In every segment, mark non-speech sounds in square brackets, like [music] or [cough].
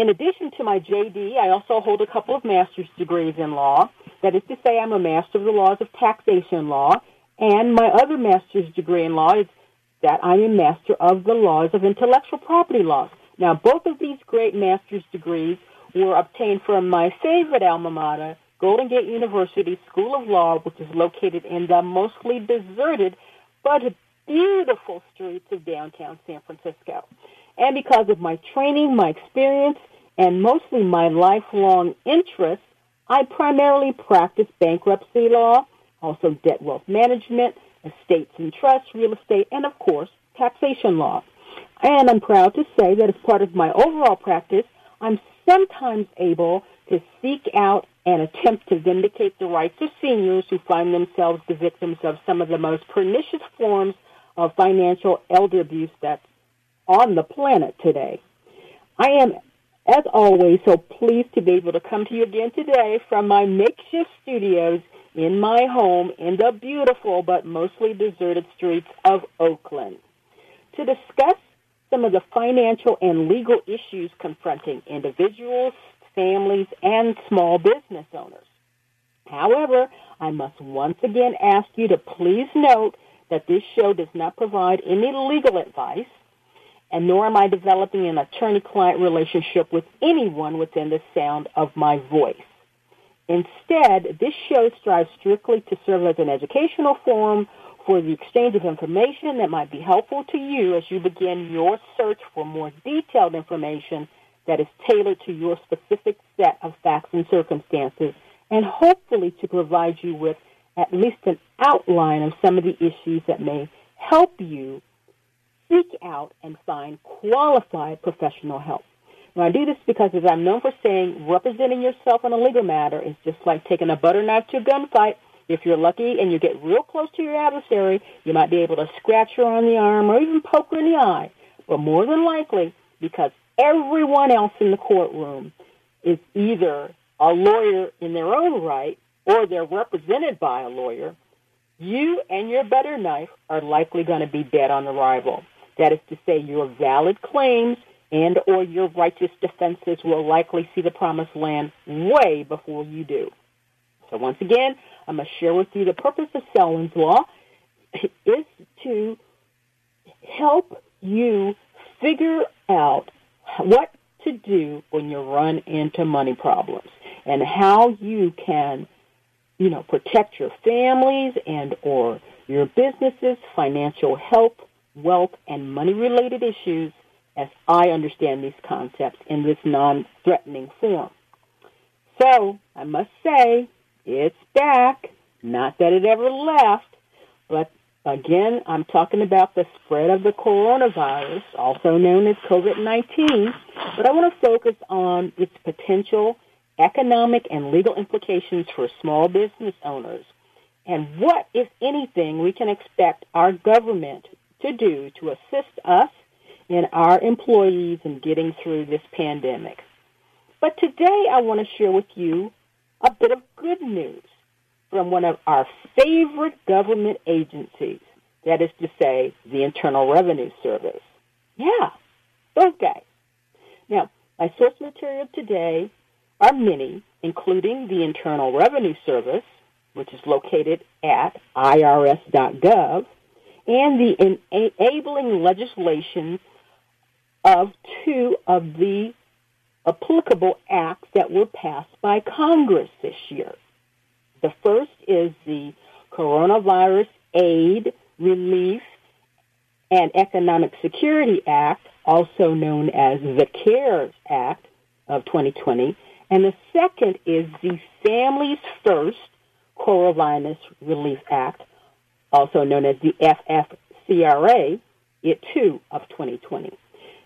in addition to my JD, I also hold a couple of master's degrees in law. That is to say, I'm a master of the laws of taxation law, and my other master's degree in law is that I'm a master of the laws of intellectual property laws. Now, both of these great master's degrees were obtained from my favorite alma mater, Golden Gate University School of Law, which is located in the mostly deserted but beautiful streets of downtown San Francisco and because of my training, my experience, and mostly my lifelong interest, I primarily practice bankruptcy law, also debt wealth management, estates and trusts, real estate, and of course, taxation law. And I'm proud to say that as part of my overall practice, I'm sometimes able to seek out and attempt to vindicate the rights of seniors who find themselves the victims of some of the most pernicious forms of financial elder abuse that's on the planet today. I am, as always, so pleased to be able to come to you again today from my makeshift studios in my home in the beautiful but mostly deserted streets of Oakland to discuss some of the financial and legal issues confronting individuals, families, and small business owners. However, I must once again ask you to please note that this show does not provide any legal advice and nor am I developing an attorney-client relationship with anyone within the sound of my voice. Instead, this show strives strictly to serve as an educational forum for the exchange of information that might be helpful to you as you begin your search for more detailed information that is tailored to your specific set of facts and circumstances, and hopefully to provide you with at least an outline of some of the issues that may help you seek out and find qualified professional help. Now, I do this because, as I'm known for saying, representing yourself in a legal matter is just like taking a butter knife to a gunfight. If you're lucky and you get real close to your adversary, you might be able to scratch her on the arm or even poke her in the eye. But more than likely, because everyone else in the courtroom is either a lawyer in their own right or they're represented by a lawyer, you and your butter knife are likely going to be dead on arrival. That is to say, your valid claims and or your righteous defenses will likely see the promised land way before you do. So once again, I'm going to share with you the purpose of Selwyn's Law [laughs] is to help you figure out what to do when you run into money problems and how you can, you know, protect your families and or your businesses, financial health, wealth, and money related issues as I understand these concepts in this non threatening form. So, I must say, it's back. Not that it ever left, but again, I'm talking about the spread of the coronavirus, also known as COVID 19, but I want to focus on its potential economic and legal implications for small business owners and what, if anything, we can expect our government to do to assist us and our employees in getting through this pandemic. But today I want to share with you a bit of good news from one of our favorite government agencies, that is to say, the Internal Revenue Service. Yeah, those guys. Now, my source material today are many, including the Internal Revenue Service, which is located at irs.gov, and the enabling legislation of two of the applicable acts that were passed by Congress this year. The first is the Coronavirus Aid, Relief, and Economic Security Act, also known as the CARES Act of 2020. And the second is the Families First Coronavirus Relief Act, also known as the FFCRA, it too of 2020.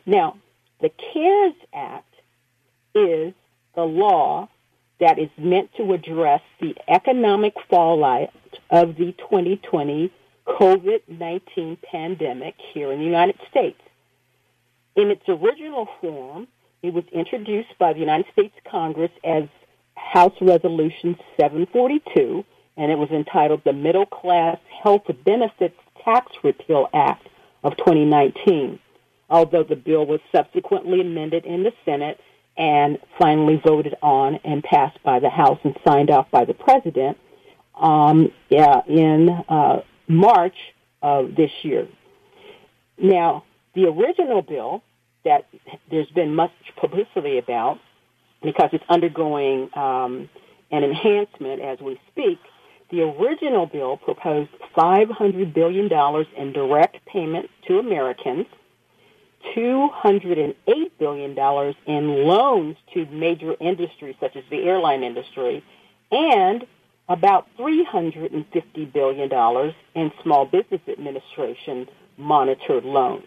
Now, the CARES Act is the law that is meant to address the economic fallout of the 2020 COVID-19 pandemic here in the United States. In its original form, it was introduced by the United States Congress as House Resolution 742, and it was entitled the Middle Class Health Benefits Tax Repeal Act of 2019. Although the bill was subsequently amended in the Senate and finally voted on and passed by the House and signed off by the President um, yeah, in uh, March of this year. Now, the original bill that there's been much publicity about because it's undergoing um, an enhancement as we speak. The original bill proposed $500 billion in direct payments to Americans, $208 billion in loans to major industries such as the airline industry, and about $350 billion in Small Business Administration monitored loans.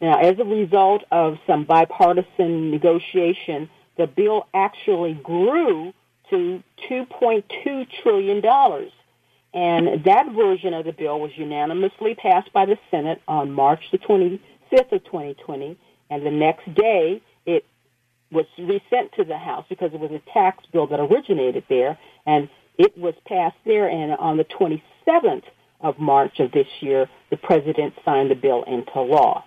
Now, as a result of some bipartisan negotiation, the bill actually grew to $2.2 trillion. And that version of the bill was unanimously passed by the Senate on March the 25th of 2020. And the next day, it was resent to the House because it was a tax bill that originated there. And it was passed there. And on the 27th of March of this year, the president signed the bill into law.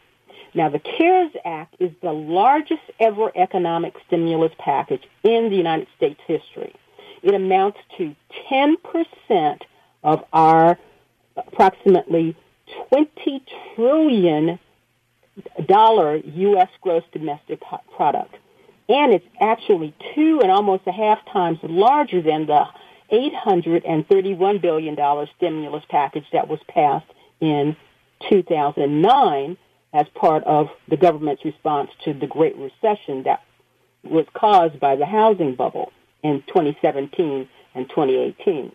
Now, the CARES Act is the largest ever economic stimulus package in the United States history. It amounts to 10% of our approximately 20 trillion dollar U.S. gross domestic product. And it's actually two and almost a half times larger than the $831 billion stimulus package that was passed in 2009 as part of the government's response to the Great Recession that was caused by the housing bubble in 2017 and 2018.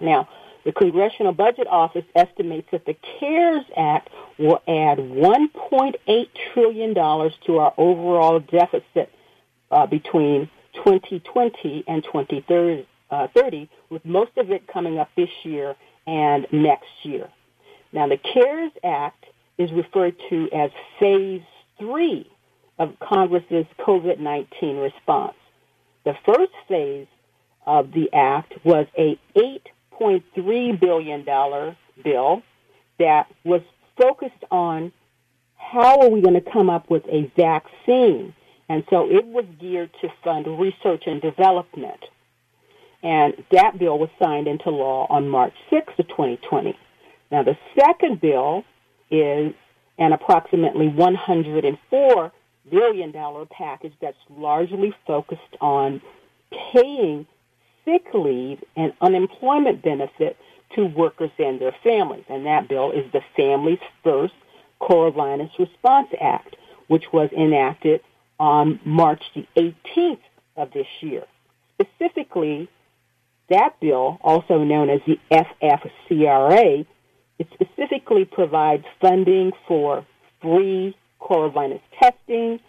Now, the Congressional Budget Office estimates that the CARES Act will add $1.8 trillion to our overall deficit uh, between 2020 and 2030, uh, with most of it coming up this year and next year. Now, the CARES Act is referred to as Phase 3 of Congress's COVID-19 response. The first phase of the act was a $8.3 billion bill that was focused on how are we going to come up with a vaccine. And so it was geared to fund research and development. And that bill was signed into law on March 6th of 2020. Now the second bill is an approximately $104 billion package that's largely focused on paying sick leave and unemployment benefit to workers and their families. And that bill is the Families First Coronavirus Response Act, which was enacted on March the 18th of this year. Specifically, that bill, also known as the FFCRA, it specifically provides funding for free coronavirus testing,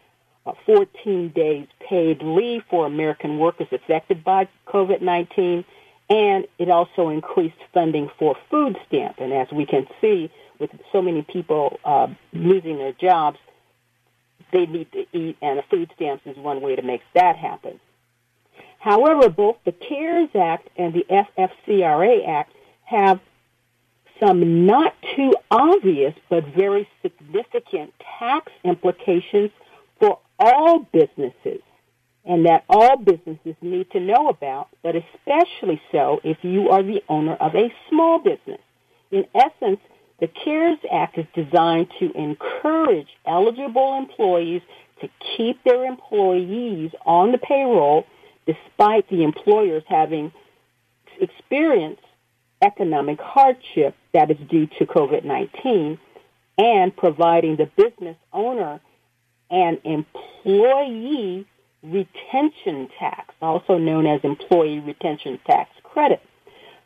uh, 14 days paid leave for American workers affected by COVID-19, and it also increased funding for food stamp. And as we can see, with so many people uh, losing their jobs, they need to eat, and a food stamps is one way to make that happen. However, both the CARES Act and the FFCRA Act have some not too obvious but very significant tax implications for all businesses and that all businesses need to know about, but especially so if you are the owner of a small business. In essence, the CARES Act is designed to encourage eligible employees to keep their employees on the payroll despite the employers having experienced economic hardship that is due to COVID-19 and providing the business owner an employee retention tax, also known as employee retention tax credit.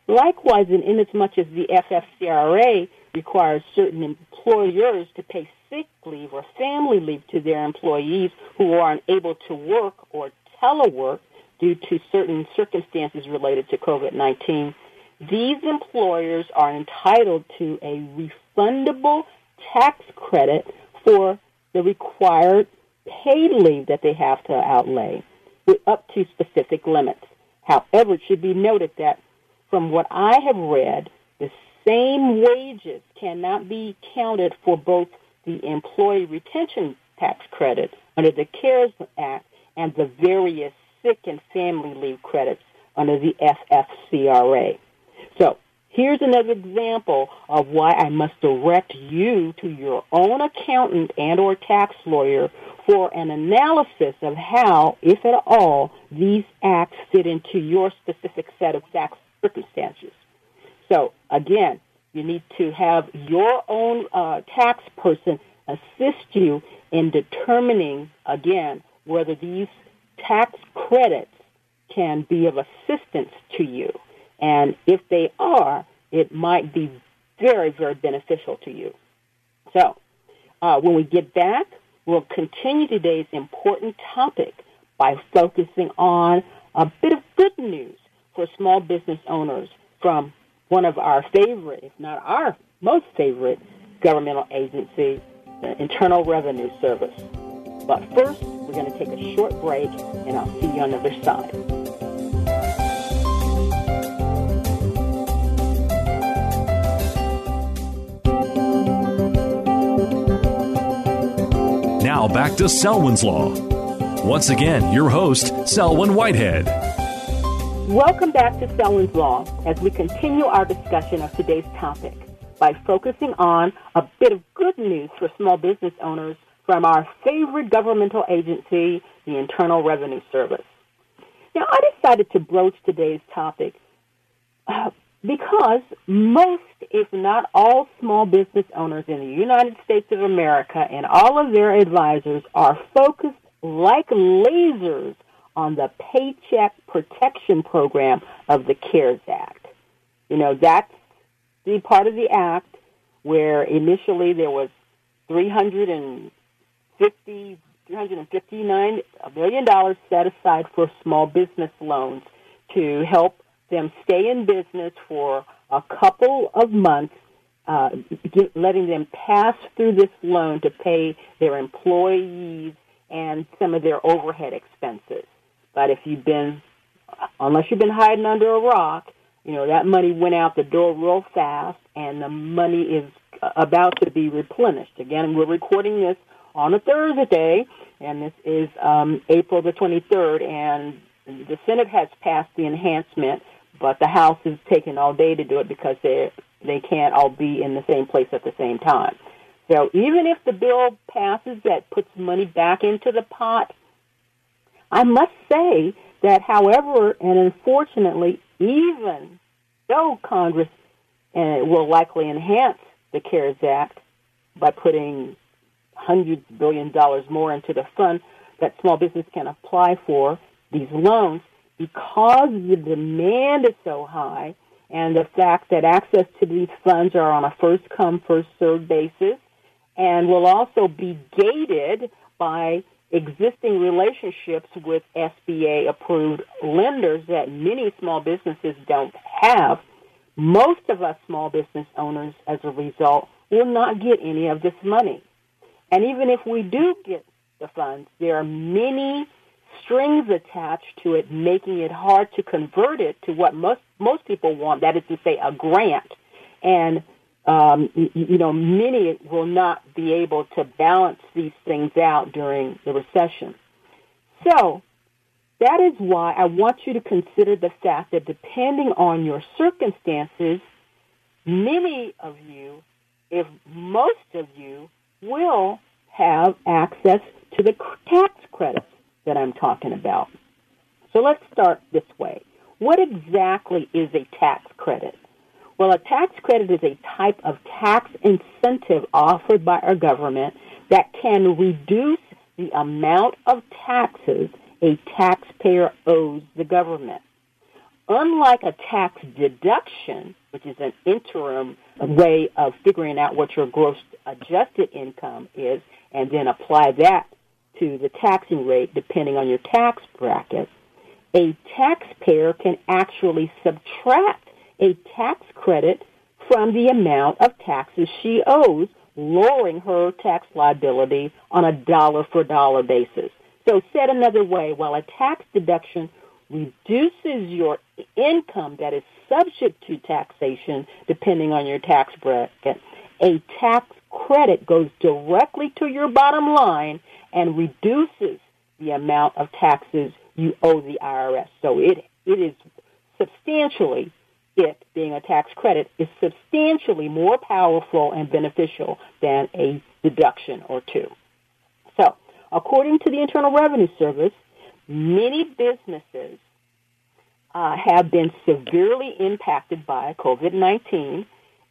Likewise, in inasmuch as the FFCRA requires certain employers to pay sick leave or family leave to their employees who are unable to work or telework due to certain circumstances related to COVID-19, these employers are entitled to a refundable tax credit for the required paid leave that they have to outlay with up to specific limits. However, it should be noted that from what I have read, the same wages cannot be counted for both the employee retention tax credit under the CARES Act and the various sick and family leave credits under the FFCRA. So here's another example of why I must direct you to your own accountant and or tax lawyer for an analysis of how, if at all, these acts fit into your specific set of tax circumstances. So again, you need to have your own uh, tax person assist you in determining, again, whether these tax credits can be of assistance to you. And if they are, it might be very, very beneficial to you. So, uh, when we get back, we'll continue today's important topic by focusing on a bit of good news for small business owners from one of our favorite, if not our most favorite, governmental agency, the Internal Revenue Service. But first, we're going to take a short break, and I'll see you on the other side. Now back to Selwyn's Law. Once again, your host, Selwyn Whitehead. Welcome back to Selwyn's Law as we continue our discussion of today's topic by focusing on a bit of good news for small business owners from our favorite governmental agency, the Internal Revenue Service. Now, I decided to broach today's topic uh, because most, if not all, small business owners in the United States of America and all of their advisors are focused like lasers on the Paycheck Protection Program of the CARES Act. You know, that's the part of the act where initially there was 350, 359 million dollars set aside for small business loans to help them stay in business for a couple of months, uh, letting them pass through this loan to pay their employees and some of their overhead expenses. But if you've been, unless you've been hiding under a rock, you know, that money went out the door real fast and the money is about to be replenished. Again, we're recording this on a Thursday and this is um, April the 23rd and the Senate has passed the enhancement, but the House is taking all day to do it because they they can't all be in the same place at the same time. So even if the bill passes that puts money back into the pot, I must say that, however, and unfortunately, even though Congress will likely enhance the CARES Act by putting hundreds of billion dollars more into the fund that small business can apply for these loans, because the demand is so high and the fact that access to these funds are on a first come, first served basis and will also be gated by existing relationships with SBA approved lenders that many small businesses don't have, most of us small business owners as a result will not get any of this money. And even if we do get the funds, there are many strings attached to it, making it hard to convert it to what most, most people want, that is to say a grant. And um, you, you know, many will not be able to balance these things out during the recession. So that is why I want you to consider the fact that depending on your circumstances, many of you, if most of you, will have access to the tax credits that I'm talking about. So let's start this way. What exactly is a tax credit? Well, a tax credit is a type of tax incentive offered by our government that can reduce the amount of taxes a taxpayer owes the government. Unlike a tax deduction, which is an interim way of figuring out what your gross adjusted income is and then apply that to the taxing rate depending on your tax bracket, a taxpayer can actually subtract a tax credit from the amount of taxes she owes, lowering her tax liability on a dollar for dollar basis. So said another way, while a tax deduction reduces your income that is subject to taxation depending on your tax bracket, a tax credit goes directly to your bottom line and reduces the amount of taxes you owe the IRS. So it, it is substantially, it being a tax credit, is substantially more powerful and beneficial than a deduction or two. So, according to the Internal Revenue Service, many businesses uh, have been severely impacted by COVID-19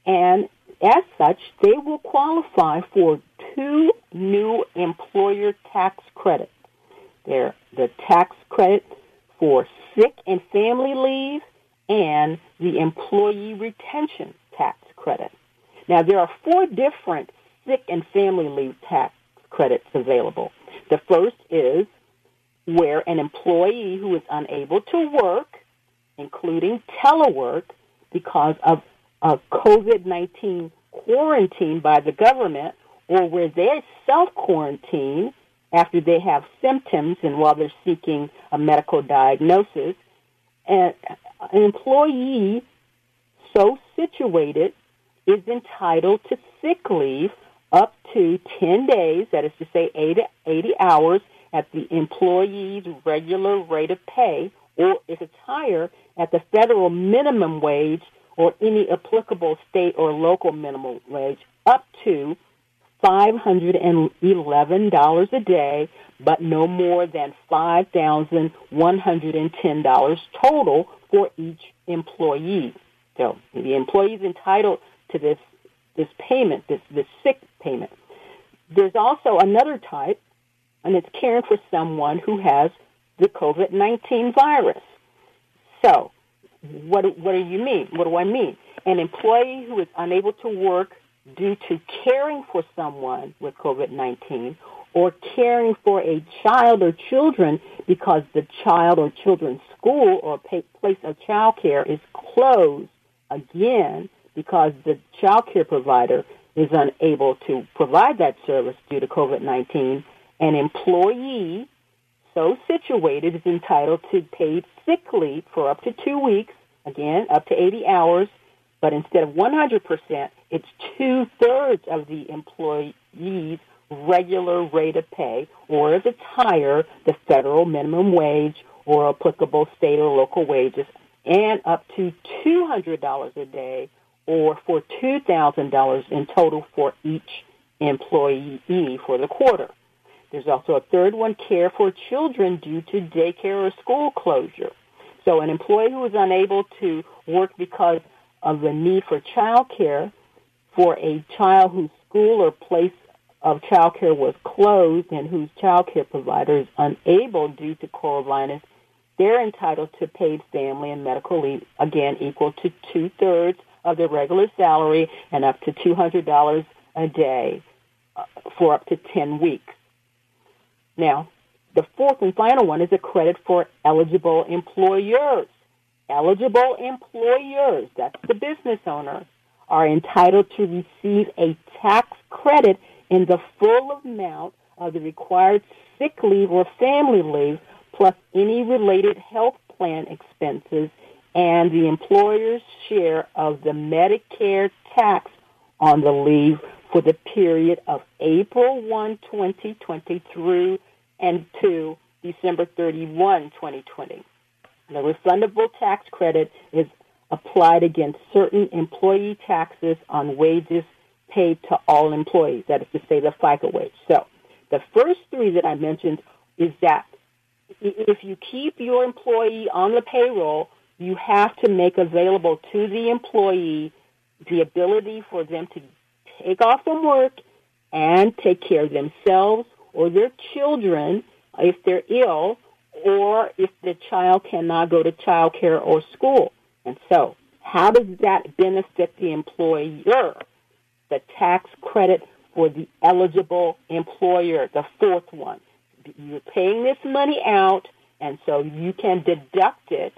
and as such, they will qualify for two new employer tax credits. They're the tax credit for sick and family leave and the employee retention tax credit. Now, there are four different sick and family leave tax credits available. The first is where an employee who is unable to work, including telework, because of a COVID-19 quarantine by the government, or where they self-quarantine after they have symptoms and while they're seeking a medical diagnosis. An employee so situated is entitled to sick leave up to 10 days, that is to say 80, 80 hours at the employee's regular rate of pay, or if it's higher, at the federal minimum wage or any applicable state or local minimum wage up to $511 a day, but no more than $5,110 total for each employee. So the employee is entitled to this, this payment, this, this sick payment. There's also another type, and it's caring for someone who has the COVID-19 virus. So, what, what do you mean? What do I mean? An employee who is unable to work due to caring for someone with COVID-19 or caring for a child or children because the child or children's school or place of child care is closed again because the child care provider is unable to provide that service due to COVID-19, an employee so situated is entitled to paid sick leave for up to two weeks, again, up to 80 hours, but instead of 100%, it's two thirds of the employee's regular rate of pay, or if it's higher, the federal minimum wage or applicable state or local wages, and up to $200 a day or for $2,000 in total for each employee for the quarter. There's also a third one, care for children due to daycare or school closure. So an employee who is unable to work because of the need for child care for a child whose school or place of child care was closed and whose child care provider is unable due to coronavirus, they're entitled to paid family and medical leave, again, equal to two-thirds of their regular salary and up to $200 a day uh, for up to 10 weeks. Now, the fourth and final one is a credit for eligible employers. Eligible employers, that's the business owner, are entitled to receive a tax credit in the full amount of the required sick leave or family leave plus any related health plan expenses and the employer's share of the Medicare tax on the leave for the period of April 1, 2020 through and to December 31, 2020. The refundable tax credit is applied against certain employee taxes on wages paid to all employees. That is to say, the FICA wage. So, the first three that I mentioned is that if you keep your employee on the payroll, you have to make available to the employee the ability for them to take off from work and take care of themselves or their children if they're ill or if the child cannot go to child care or school. And so, how does that benefit the employer? The tax credit for the eligible employer, the fourth one. You're paying this money out, and so you can deduct it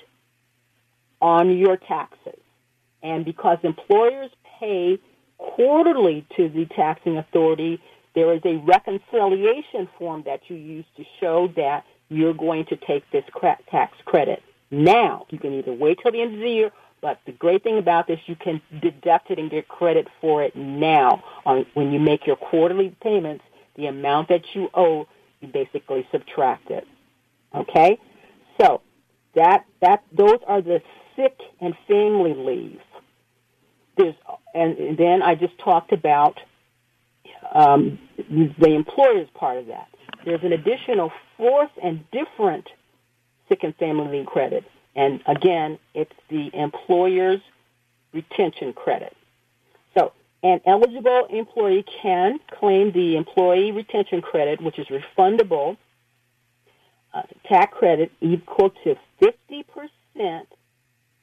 on your taxes. And because employers pay quarterly to the taxing authority, there is a reconciliation form that you use to show that you're going to take this tax credit now. You can either wait till the end of the year, but the great thing about this, you can deduct it and get credit for it now. On when you make your quarterly payments, the amount that you owe, you basically subtract it. Okay, so that that those are the sick and family leave. There's and then I just talked about um, the employer's part of that. There's an additional fourth and different sick and family leave credit. And again, it's the employer's retention credit. So an eligible employee can claim the employee retention credit, which is refundable uh, tax credit equal to 50%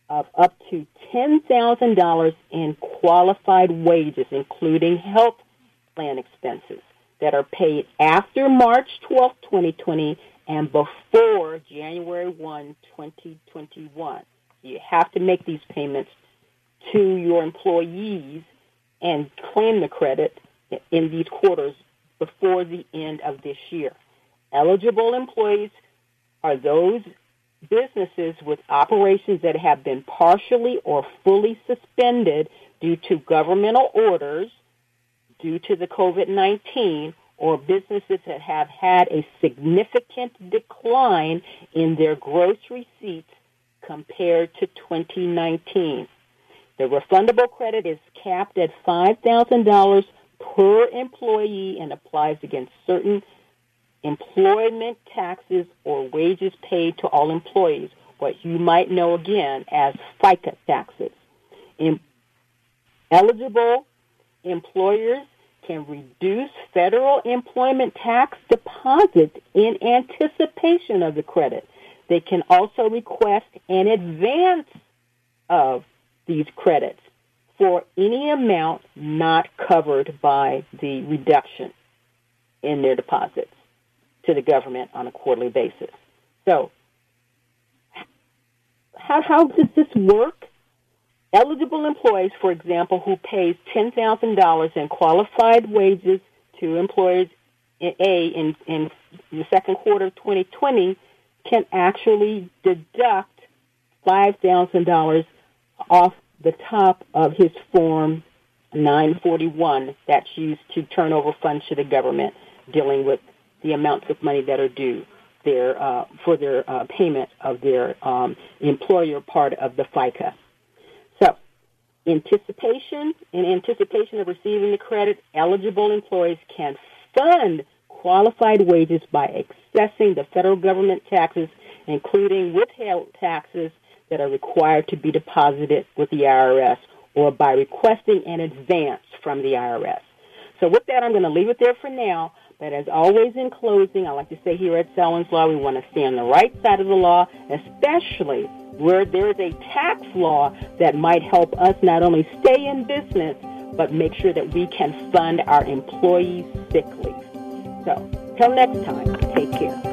of up to $10,000 in qualified wages, including health plan expenses that are paid after March 12, 2020 and before January 1, 2021. You have to make these payments to your employees and claim the credit in these quarters before the end of this year. Eligible employees are those businesses with operations that have been partially or fully suspended due to governmental orders due to the COVID-19 or businesses that have had a significant decline in their gross receipts compared to 2019. The refundable credit is capped at $5,000 per employee and applies against certain employment taxes or wages paid to all employees, what you might know again as FICA taxes. In eligible employers can reduce federal employment tax deposits in anticipation of the credit. They can also request an advance of these credits for any amount not covered by the reduction in their deposits to the government on a quarterly basis. So, how, how does this work? Eligible employees, for example, who pays $10,000 in qualified wages to employers in A in, in the second quarter of 2020 can actually deduct $5,000 off the top of his Form 941 that's used to turn over funds to the government dealing with the amounts of money that are due their, uh, for their uh, payment of their um, employer part of the FICA anticipation, in anticipation of receiving the credit, eligible employees can fund qualified wages by accessing the federal government taxes, including withheld taxes that are required to be deposited with the IRS or by requesting an advance from the IRS. So with that, I'm going to leave it there for now. But as always in closing, I like to say here at Selwyn's Law, we want to stay on the right side of the law, especially where there is a tax law that might help us not only stay in business, but make sure that we can fund our employees' sick leave. So, till next time, take care.